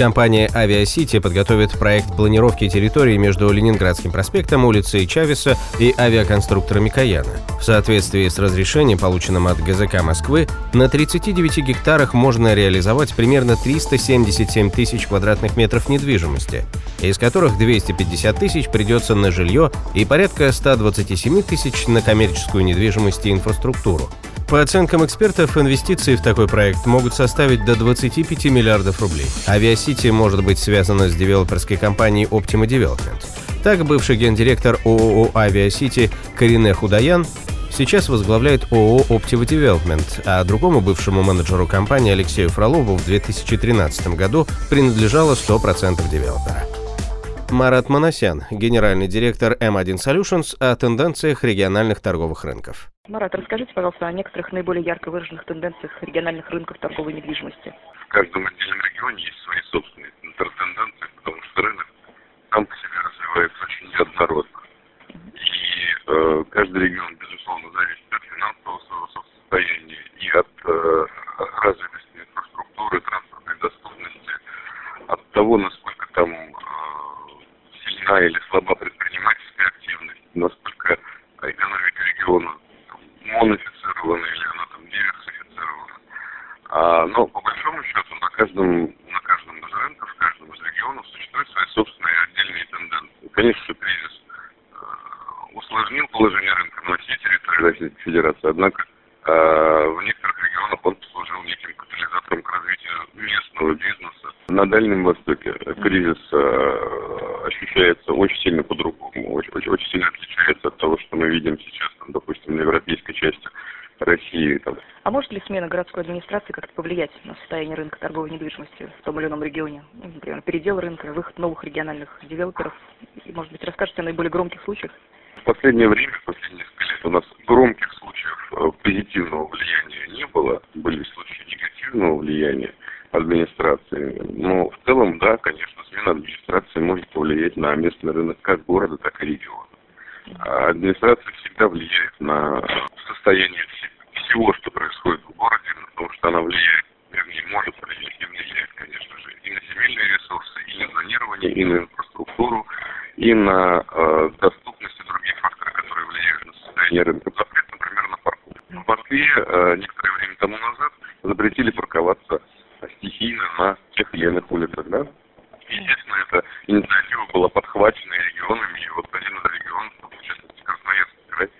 Компания Авиасити подготовит проект планировки территории между Ленинградским проспектом, улицей Чавеса и авиаконструкторами Каяна. В соответствии с разрешением, полученным от ГЗК Москвы, на 39 гектарах можно реализовать примерно 377 тысяч квадратных метров недвижимости, из которых 250 тысяч придется на жилье и порядка 127 тысяч на коммерческую недвижимость и инфраструктуру. По оценкам экспертов, инвестиции в такой проект могут составить до 25 миллиардов рублей. Авиасити может быть связана с девелоперской компанией Optima Development. Так, бывший гендиректор ООО «Авиасити» Карине Худаян сейчас возглавляет ООО Optiva Development, а другому бывшему менеджеру компании Алексею Фролову в 2013 году принадлежало 100% девелопера. Марат Манасян, генеральный директор M1 Solutions о тенденциях региональных торговых рынков. Марат, расскажите, пожалуйста, о некоторых наиболее ярко выраженных тенденциях региональных рынков торговой недвижимости. В каждом отдельном регионе есть свои собственные тенденции, потому что рынок сам по себе развивается очень неоднородно. И э, каждый регион, безусловно, зависит от финансового своего состояния и от э, развитости инфраструктуры, транспортной доступности, от того, насколько там э, сильна или слаба предпринимательская активность, насколько экономика региона монофицирована или она там диверсифицирована. А, но по большому счету на каждом, на каждом из рынков, в каждом из регионов существуют свои собственные отдельные тенденции. Конечно, что кризис э, усложнил положение рынка на всей территории Российской Федерации, однако э, в некоторых регионах он послужил неким катализатором к развитию местного бизнеса. На Дальнем Востоке кризис э, ощущается очень сильно по-другому, очень, очень, очень сильно отличается от того, что мы видим сейчас, там, допустим, на европейской части России. Там. А может ли смена городской администрации как-то повлиять на состояние рынка торговой недвижимости в том или ином регионе? Ну, например, передел рынка, выход новых региональных девелоперов? И, может быть, расскажете о наиболее громких случаях? В последнее время, в последние несколько лет у нас громких позитивного влияния не было. Были случаи негативного влияния администрации. Но в целом, да, конечно, смена администрации может повлиять на местный рынок как города, так и региона. А администрация всегда влияет на состояние всего, что происходит в городе, потому что она влияет, вернее, может влиять и влияет, конечно же, и на земельные ресурсы, и на зонирование, и на инфраструктуру, и на э, доступность и другие факторы, которые влияют на состояние рынка. Запрет, например, на парковку. В Москве э, некоторое время тому назад запретили парковаться стихийно на тех или иных улицах, да? Естественно, эта инициатива была подхвачена регионами, и вот один из регионов, в частности, Красноярский край,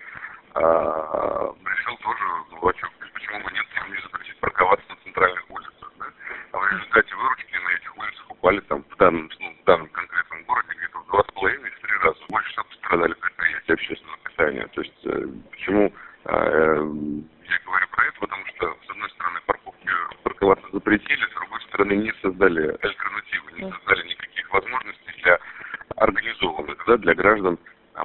а, решил тоже, ну, а почему бы нет, не запретить парковаться на центральных улицах, да? А в результате выручки на этих улицах упали там в данном, ну, в данном конкретном городе где-то в два с половиной, в три раза больше, чтобы пострадали предприятия общественного питания. То есть, э, почему а, э, я говорю про это, потому что, с одной стороны, парковки парковаться запретили, с другой стороны, не создали альтернативы, не создали никаких возможностей для организованных, да, для граждан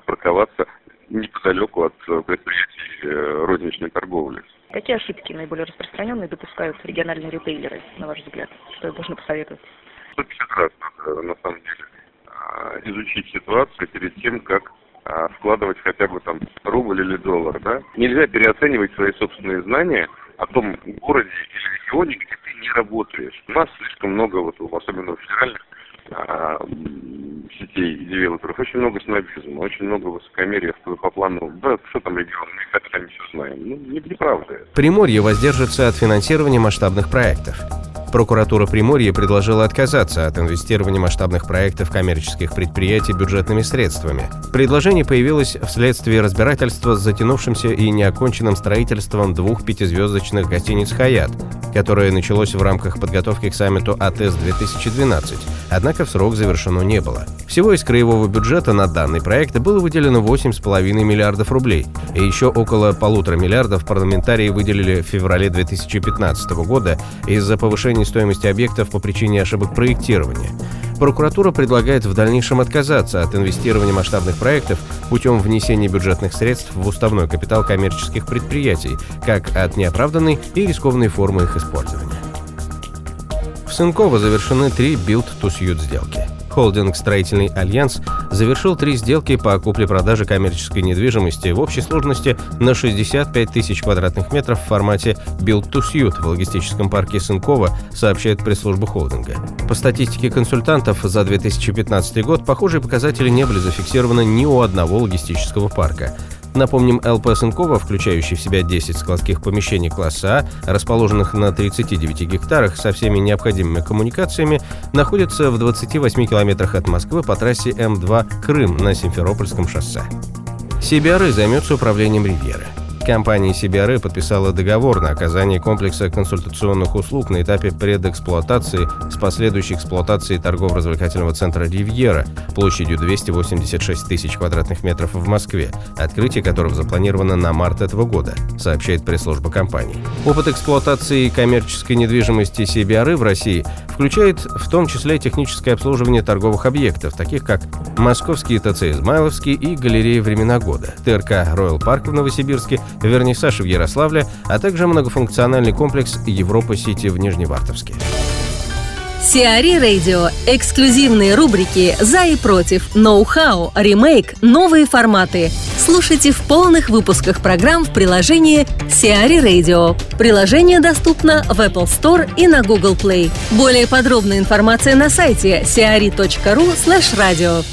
парковаться неподалеку от э, предприятий э, розничной торговли. Какие ошибки наиболее распространенные допускают региональные ритейлеры, на ваш взгляд? Что должны посоветовать? 150 раз надо, на самом деле, а, изучить ситуацию перед тем, как а, вкладывать хотя бы там рубль или доллар, да? Нельзя переоценивать свои собственные знания о том городе или регионе, где не работаешь. У нас слишком много, вот, особенно в федеральных а, сетей девелоперов, очень много снобизма, очень много высокомерия по плану, да, что там регион, мы как сами все знаем. Ну, не, неправда. Приморье воздержится от финансирования масштабных проектов. Прокуратура Приморья предложила отказаться от инвестирования масштабных проектов коммерческих предприятий бюджетными средствами. Предложение появилось вследствие разбирательства с затянувшимся и неоконченным строительством двух пятизвездочных гостиниц «Хаят», которое началось в рамках подготовки к саммиту АТС-2012, однако в срок завершено не было. Всего из краевого бюджета на данный проект было выделено 8,5 миллиардов рублей, и еще около полутора миллиардов парламентарии выделили в феврале 2015 года из-за повышения стоимости объектов по причине ошибок проектирования. прокуратура предлагает в дальнейшем отказаться от инвестирования масштабных проектов путем внесения бюджетных средств в уставной капитал коммерческих предприятий, как от неоправданной и рискованной формы их использования. В Сынково завершены три build-to-suit сделки – холдинг «Строительный альянс» завершил три сделки по купле-продаже коммерческой недвижимости в общей сложности на 65 тысяч квадратных метров в формате «Build to Suit» в логистическом парке Сынкова, сообщает пресс-служба холдинга. По статистике консультантов, за 2015 год похожие показатели не были зафиксированы ни у одного логистического парка. Напомним, ЛП Сынкова, включающий в себя 10 складских помещений класса А, расположенных на 39 гектарах со всеми необходимыми коммуникациями, находится в 28 километрах от Москвы по трассе М2 Крым на Симферопольском шоссе. Сибиары займется управлением Ривьеры. Компания CBRE подписала договор на оказание комплекса консультационных услуг на этапе предэксплуатации с последующей эксплуатацией торгово-развлекательного центра «Ривьера» площадью 286 тысяч квадратных метров в Москве, открытие которого запланировано на март этого года, сообщает пресс-служба компании. Опыт эксплуатации коммерческой недвижимости CBRE в России включает в том числе техническое обслуживание торговых объектов, таких как Московский ТЦ «Измайловский» и галерея «Времена года», ТРК «Роyal Парк» в Новосибирске вернисаж в Ярославле, а также многофункциональный комплекс Европа-Сити в Нижневартовске. Сиари Радио. Эксклюзивные рубрики «За и против», «Ноу-хау», «Ремейк», «Новые форматы». Слушайте в полных выпусках программ в приложении Сиари Radio. Приложение доступно в Apple Store и на Google Play. Более подробная информация на сайте siari.ru slash radio.